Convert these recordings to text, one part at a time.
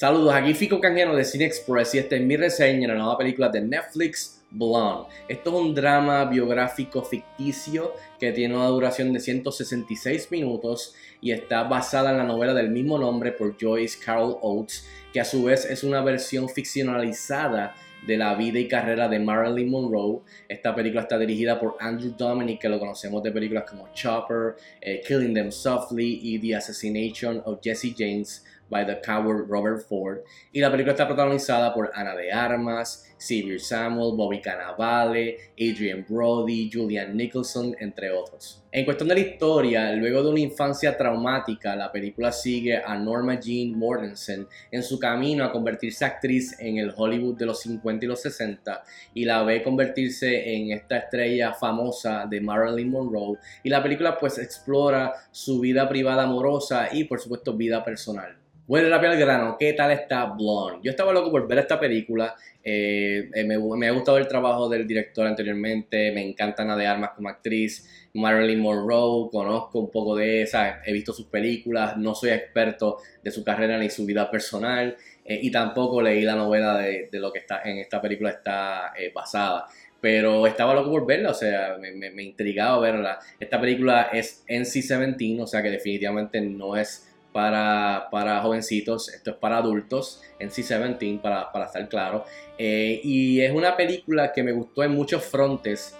Saludos, aquí Fico Canjeno de Cine Express y esta es mi reseña de la nueva película de Netflix, Blonde. Esto es un drama biográfico ficticio que tiene una duración de 166 minutos y está basada en la novela del mismo nombre por Joyce Carol Oates, que a su vez es una versión ficcionalizada de la vida y carrera de Marilyn Monroe. Esta película está dirigida por Andrew Dominic, que lo conocemos de películas como Chopper, eh, Killing Them Softly y The Assassination of Jesse James by the Coward Robert Ford. Y la película está protagonizada por Ana de Armas, Xavier Samuel, Bobby Cannavale, Adrian Brody, Julian Nicholson, entre otros. En cuestión de la historia, luego de una infancia traumática, la película sigue a Norma Jean Mortensen en su camino a convertirse actriz en el Hollywood de los 50 y los 60 y la ve convertirse en esta estrella famosa de Marilyn Monroe y la película pues explora su vida privada amorosa y por supuesto vida personal. Bueno, rápido al grano, ¿qué tal está Blonde? Yo estaba loco por ver esta película. Eh, eh, me, ha gustado el trabajo del director anteriormente. Me encanta Ana de Armas como actriz. Marilyn Monroe, conozco un poco de esa. He visto sus películas. No soy experto de su carrera ni su vida personal. Eh, y tampoco leí la novela de, lo que está en esta película está basada pero estaba loco por verla, o sea, me, me, intrigaba verla. Esta película es NC-17, o sea que definitivamente no es para, para jovencitos, esto es para adultos, en C-17, para, para estar claro. Eh, y es una película que me gustó en muchos frontes,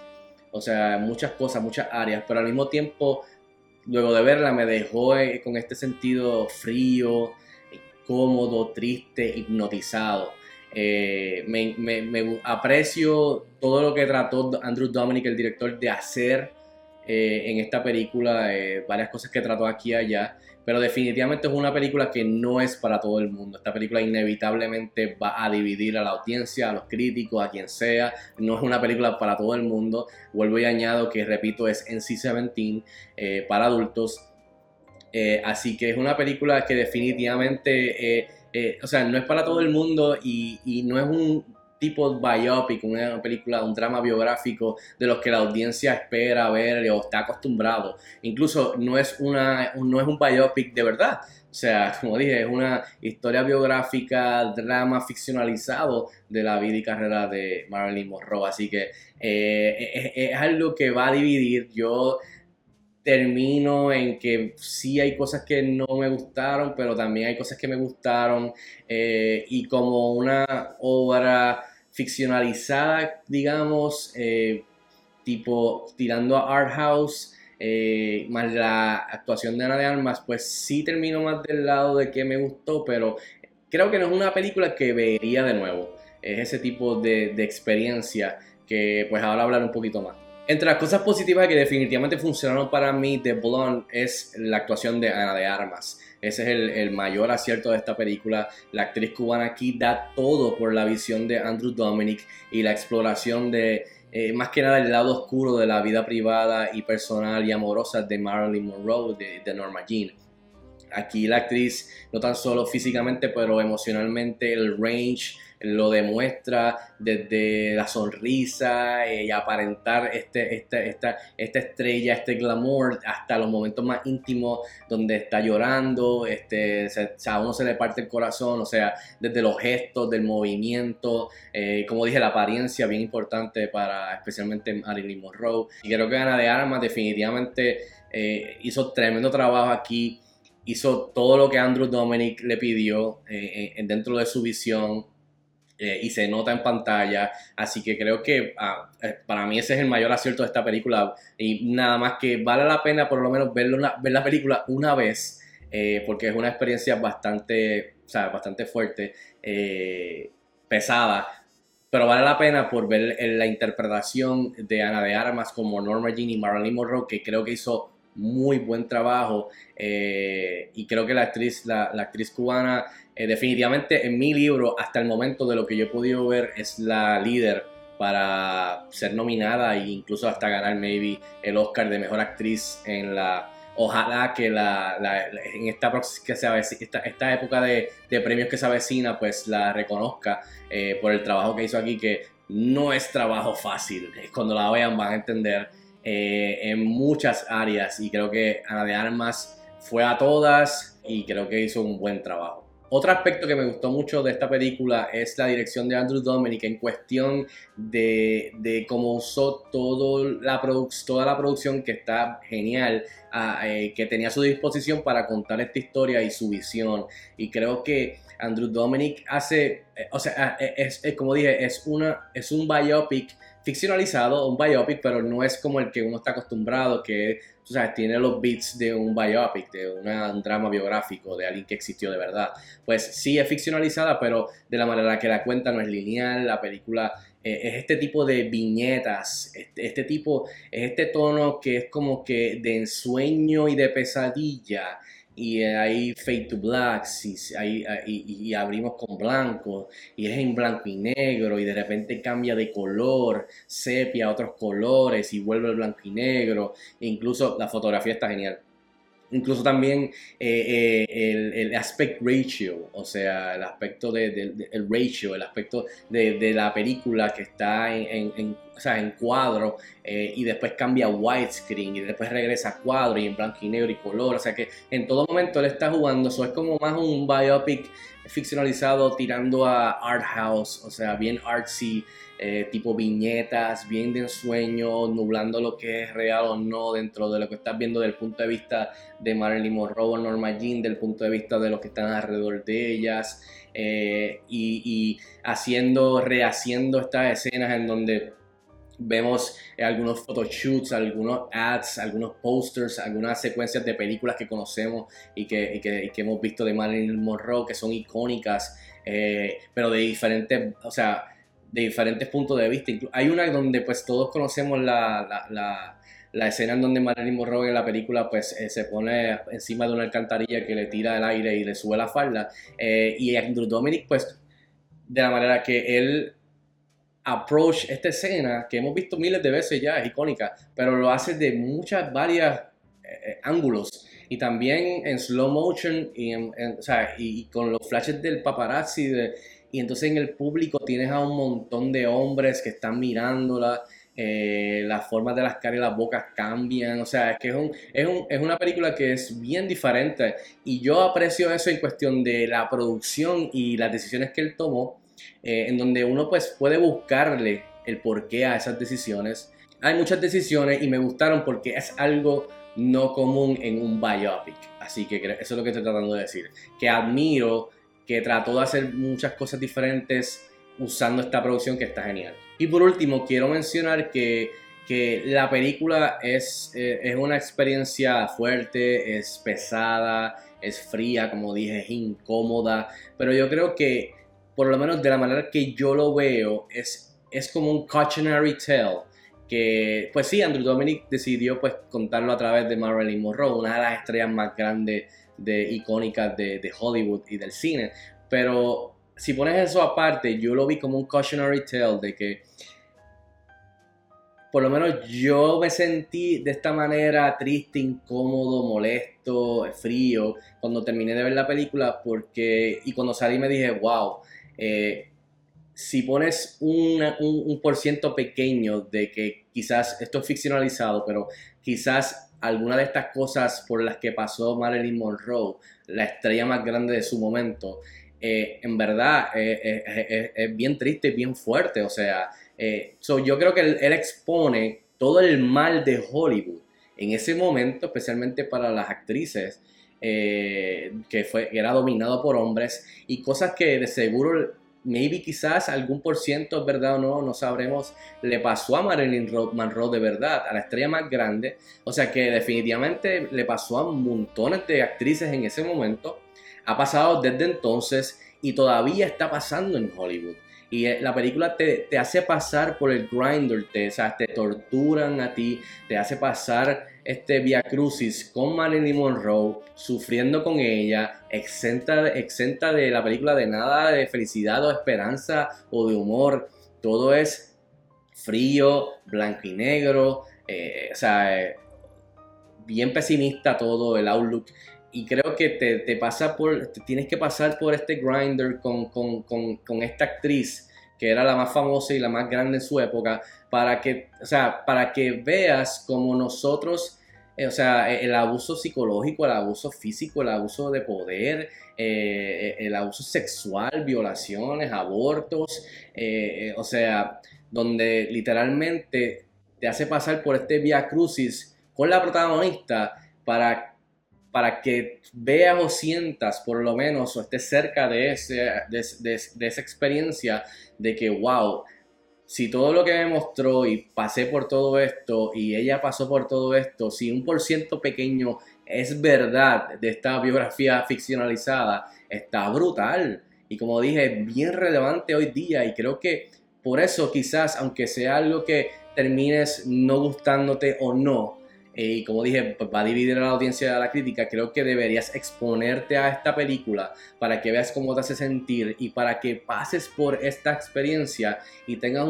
o sea, muchas cosas, muchas áreas, pero al mismo tiempo, luego de verla, me dejó eh, con este sentido frío, cómodo, triste, hipnotizado. Eh, me, me, aprecio todo lo que trató Andrew Dominic, el director, de hacer en esta película, varias cosas que trató aquí y allá. Pero definitivamente es una película que no es para todo el mundo. Esta película inevitablemente va a dividir a la audiencia, a los críticos, a quien sea. No es una película para todo el mundo. Vuelvo y añado que, repito, es NC-17 eh, para adultos. Eh, así que es una película que definitivamente, eh, o sea, no es para todo el mundo y, y no es un tipo biopic, una película, un drama biográfico de los que la audiencia espera ver o está acostumbrado. Incluso no es, una, no es un biopic de verdad. O sea, como dije, es una historia biográfica, drama ficcionalizado de la vida y carrera de Marilyn Monroe. Así que eh, es, algo que va a dividir. Yo termino en que sí hay cosas que no me gustaron, pero también hay cosas que me gustaron. Eh, y como una obra ficcionalizada, digamos, eh, tipo tirando a Art House, eh, más la actuación de Ana de Armas, pues sí termino más del lado de que me gustó, pero creo que no es una película que vería de nuevo. Es ese tipo de, de experiencia que pues ahora hablar un poquito más. Entre las cosas positivas que definitivamente funcionaron para mí de Blonde es la actuación de Ana de Armas. Ese es el, mayor acierto de esta película. La actriz cubana aquí da todo por la visión de Andrew Dominic y la exploración de, eh, más que nada, el lado oscuro de la vida privada y personal y amorosa de Marilyn Monroe, de, de Norma Jean. Aquí la actriz, no tan solo físicamente, pero emocionalmente, el range lo demuestra desde la sonrisa eh, y aparentar este, este, esta, esta estrella, este glamour, hasta los momentos más íntimos donde está llorando, este, a uno se le parte el corazón, o sea, desde los gestos, del movimiento, eh, como dije, la apariencia bien importante para especialmente Marilyn Monroe. Y creo que Ana de Armas definitivamente eh, hizo tremendo trabajo aquí hizo todo lo que Andrew Dominic le pidió dentro de su visión, eh, y se nota en pantalla. Así que creo que ah, eh, para mí ese es el mayor acierto de esta película. Y nada más que vale la pena por lo menos verlo ver la película una vez, eh, porque es una experiencia bastante, o sea, bastante fuerte, pesada. Pero vale la pena por ver la interpretación de Ana de Armas como Norma Jean y Marilyn Monroe, que creo que hizo muy buen trabajo. y creo que la actriz, la actriz cubana eh, definitivamente en mi libro, hasta el momento de lo que yo he podido ver, es la líder para ser nominada e incluso hasta ganar maybe el Oscar de Mejor Actriz en la... Ojalá que la, en esta, que se esta, esta época de, premios que se avecina, pues la reconozca eh, por el trabajo que hizo aquí, que no es trabajo fácil. Cuando la vean van a entender eh, en muchas áreas y creo que Ana de Armas fue a todas y creo que hizo un buen trabajo. Otro aspecto que me gustó mucho de esta película es la dirección de Andrew Dominic en cuestión de, cómo usó todo la toda la producción que está genial, eh, que tenía a su disposición para contar esta historia y su visión. Y creo que Andrew Dominic hace, eh, o sea, eh, es, como dije, es, una, es un biopic ficcionalizado, un biopic, pero no es como el que uno está acostumbrado, que o sea, tiene los beats de un biopic, de un drama biográfico, de alguien que existió de verdad. Pues sí es ficcionalizada, pero de la manera que la cuenta no es lineal, la película eh, es este tipo de viñetas, este, este, tipo, es este tono que es como que de ensueño y de pesadilla y hay Fade to Black y, abrimos con blanco y es en blanco y negro y de repente cambia de color, sepia a otros colores y vuelve el blanco y negro. E incluso la fotografía está genial. Incluso también eh, eh, el, aspect ratio, o sea, el aspecto de, el ratio, el aspecto de, la película que está en, en, cuadro eh, y después cambia a widescreen y después regresa a cuadro y en blanco y negro y color. O sea que en todo momento él está jugando, eso es como más un biopic ficcionalizado tirando a art house, o sea, bien artsy. Eh, tipo viñetas, bien de ensueño, nublando lo que es real o no dentro de lo que estás viendo desde el punto de vista de Marilyn Monroe o Norma Jean, del punto de vista de los que están alrededor de ellas, eh, y, haciendo, rehaciendo estas escenas en donde vemos eh, algunos photoshoots, algunos ads, algunos posters, algunas secuencias de películas que conocemos y que, que, hemos visto de Marilyn Monroe que son icónicas, pero de diferentes, o sea, de diferentes puntos de vista. Hay una donde pues todos conocemos la, la, la, escena en donde Marilyn Monroe en la película pues eh, se pone encima de una alcantarilla que le tira el aire y le sube la falda. Eh, y Andrew Dominic pues de la manera que él approach esta escena que hemos visto miles de veces ya, es icónica, pero lo hace de muchas, varias eh, ángulos. Y también en slow motion y, o sea, y, con los flashes del paparazzi de, y entonces en el público tienes a un montón de hombres que están mirándola, eh, las formas de las caras y las bocas cambian, o sea, es que es, un, es, un, es, una película que es bien diferente. Y yo aprecio eso en cuestión de la producción y las decisiones que él tomó, eh, en donde uno pues puede buscarle el porqué a esas decisiones. Hay muchas decisiones y me gustaron porque es algo no común en un biopic, así que eso es lo que estoy tratando de decir, que admiro que trató de hacer muchas cosas diferentes usando esta producción que está genial. Y por último, quiero mencionar que, que la película es, eh, es una experiencia fuerte, es pesada, es fría, como dije, es incómoda, pero yo creo que, por lo menos de la manera que yo lo veo, es, es como un cautionary tale que pues sí, Andrew Dominic decidió pues contarlo a través de Marilyn Monroe, una de las estrellas más grandes de icónicas de, Hollywood y del cine. Pero si pones eso aparte, yo lo vi como un cautionary tale de que por lo menos yo me sentí de esta manera triste, incómodo, molesto, frío cuando terminé de ver la película porque y cuando salí me dije, wow, eh, si pones un, por ciento pequeño de que quizás esto es ficcionalizado, pero quizás alguna de estas cosas por las que pasó Marilyn Monroe, la estrella más grande de su momento, eh, en verdad eh, es bien triste y bien fuerte. O sea, yo creo que él, expone todo el mal de Hollywood en ese momento, especialmente para las actrices, que, fue, era dominado por hombres y cosas que de seguro maybe quizás algún por ciento, verdad o no, no sabremos, le pasó a Marilyn Monroe de verdad, a la estrella más grande. O sea que definitivamente le pasó a montones de actrices en ese momento. Ha pasado desde entonces y todavía está pasando en Hollywood. Y eh, la película te, hace pasar por el grinder, te, o sea, te torturan a ti, te hace pasar este Via Crucis con Marilyn Monroe, sufriendo con ella, exenta, de la película de nada de felicidad o esperanza o de humor. Todo es frío, blanco y negro, eh, o sea, eh, bien pesimista todo el outlook. Y creo que te, pasa por, tienes que pasar por este grinder con, con, con, con esta actriz que era la más famosa y la más grande en su época, para que, o sea, para que veas como nosotros eh, o sea, el abuso psicológico, el abuso físico, el abuso de poder, eh, el abuso sexual, violaciones, abortos, o sea, donde literalmente te hace pasar por este via crucis con la protagonista para, para que veas o sientas por lo menos o estés cerca de, ese, de esa experiencia de que, wow, si todo lo que me mostró y pasé por todo esto y ella pasó por todo esto, si un por ciento pequeño es verdad de esta biografía ficcionalizada, está brutal. Y como dije, bien relevante hoy día y creo que por eso quizás, aunque sea algo que termines no gustándote o no, eh, y como dije, pues va a dividir a la audiencia de la crítica, creo que deberías exponerte a esta película para que veas cómo te hace sentir y para que pases por esta experiencia y tengas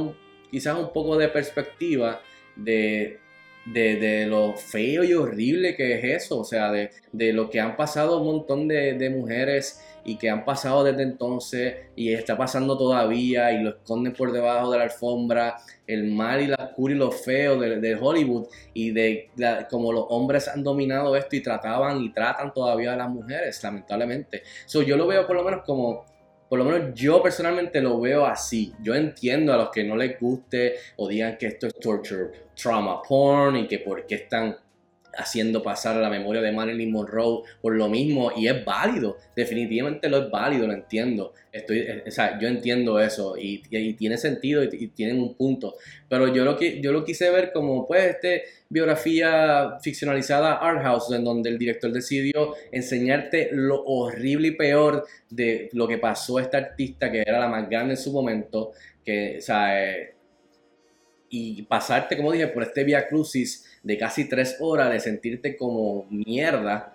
quizás un poco de perspectiva de, de, lo feo y horrible que es eso, o sea, de, lo que han pasado un montón de, de mujeres y que han pasado desde entonces y está pasando todavía y lo esconden por debajo de la alfombra, el mal y la oscura y lo feo de, Hollywood y de como los hombres han dominado esto y trataban y tratan todavía a las mujeres, lamentablemente. So, yo lo veo por lo menos como por lo menos yo personalmente lo veo así. Yo entiendo a los que no les guste o digan que esto es torture, trauma porn y que por qué están haciendo pasar la memoria de Marilyn Monroe por lo mismo y es válido, definitivamente lo es válido, lo entiendo. Estoy, eh, o sea, yo entiendo eso y, tiene sentido y, tienen un punto, pero yo lo, yo lo quise ver como pues este biografía ficcionalizada Art House en donde el director decidió enseñarte lo horrible y peor de lo que pasó a esta artista que era la más grande en su momento, que, o sea, eh, y pasarte, como dije, por este via crucis de casi tres horas de sentirte como mierda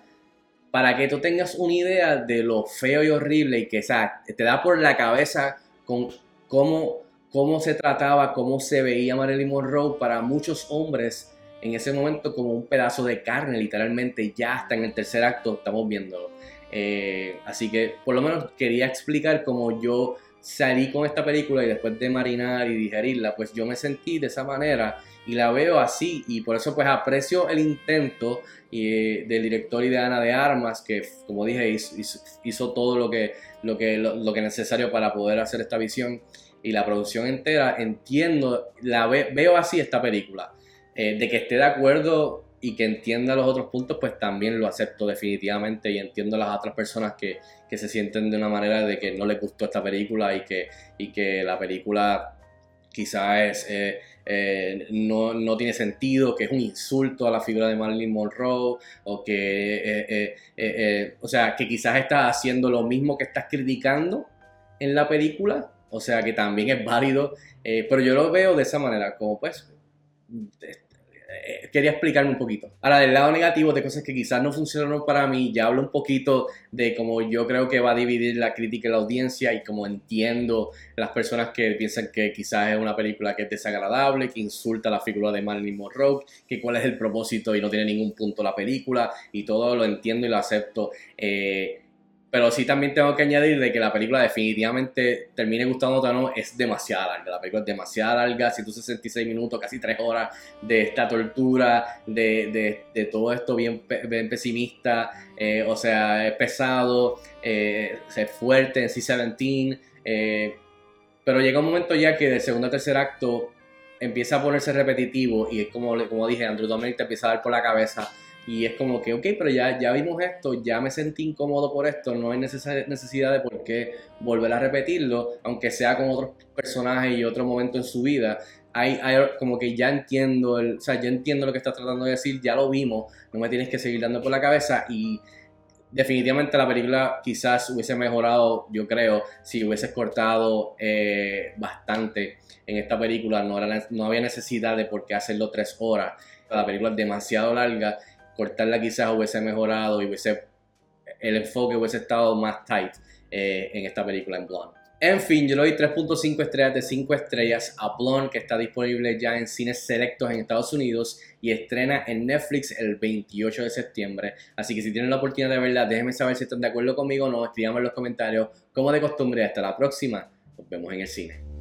para que tú tengas una idea de lo feo y horrible y que o te da por la cabeza con cómo, cómo se trataba, cómo se veía Marilyn Monroe para muchos hombres en ese momento como un pedazo de carne, literalmente, ya hasta en el tercer acto estamos viéndolo. Eh, así que por lo menos quería explicar cómo yo salí con esta película y después de marinar y digerirla, pues yo me sentí de esa manera y la veo así y por eso pues aprecio el intento eh, del director y de Ana de Armas que como dije hizo, todo lo que, lo, que, lo, que necesario para poder hacer esta visión y la producción entera entiendo, la veo así esta película. Eh, de que esté de acuerdo y que entienda los otros puntos, pues también lo acepto definitivamente y entiendo a las otras personas que, que se sienten de una manera de que no les gustó esta película y que, y que la película quizás eh, eh, no, no, tiene sentido, que es un insulto a la figura de Marilyn Monroe, o que, eh, o sea, que quizás está haciendo lo mismo que estás criticando en la película, o sea, que también es válido, pero yo lo veo de esa manera, como pues eh, quería explicarme un poquito. Ahora, del lado negativo de cosas que quizás no funcionaron para mí, ya hablo un poquito de cómo yo creo que va a dividir la crítica y la audiencia y cómo entiendo las personas que piensan que quizás es una película que es desagradable, que insulta a la figura de Marilyn Monroe, que cuál es el propósito y no tiene ningún punto la película y todo lo entiendo y lo acepto. Eh, pero sí también tengo que añadir de que la película definitivamente termine gustando o no, es demasiado larga. La película es demasiado larga, 166 minutos, casi 3 horas de esta tortura, de, de, todo esto bien, pesimista, eh, o sea, es pesado, eh, es fuerte en C-17, eh, pero llega un momento ya que del segundo a tercer acto empieza a ponerse repetitivo y es como, como dije, Andrew Dominic te empieza a dar por la cabeza y es como que, ok, pero ya, ya vimos esto, ya me sentí incómodo por esto, no hay necesidad de por qué volver a repetirlo, aunque sea con otros personajes y otro momento en su vida. Hay, hay, como que ya entiendo, el, o sea, ya entiendo lo que estás tratando de decir, ya lo vimos, no me tienes que seguir dando por la cabeza y definitivamente la película quizás hubiese mejorado, yo creo, si hubiese cortado eh, bastante en esta película, no, era, no había necesidad de por qué hacerlo tres horas, la película es demasiado larga cortarla quizás hubiese mejorado y hubiese el enfoque hubiese estado más tight eh, en esta película en Blonde. En fin, yo le doy 3.5 estrellas de 5 estrellas a Blonde, que está disponible ya en cines selectos en Estados Unidos y estrena en Netflix el 28 de septiembre. Así que si tienen la oportunidad de verla, déjenme saber si están de acuerdo conmigo o no, escríbanme en los comentarios. Como de costumbre, hasta la próxima. Nos vemos en el cine.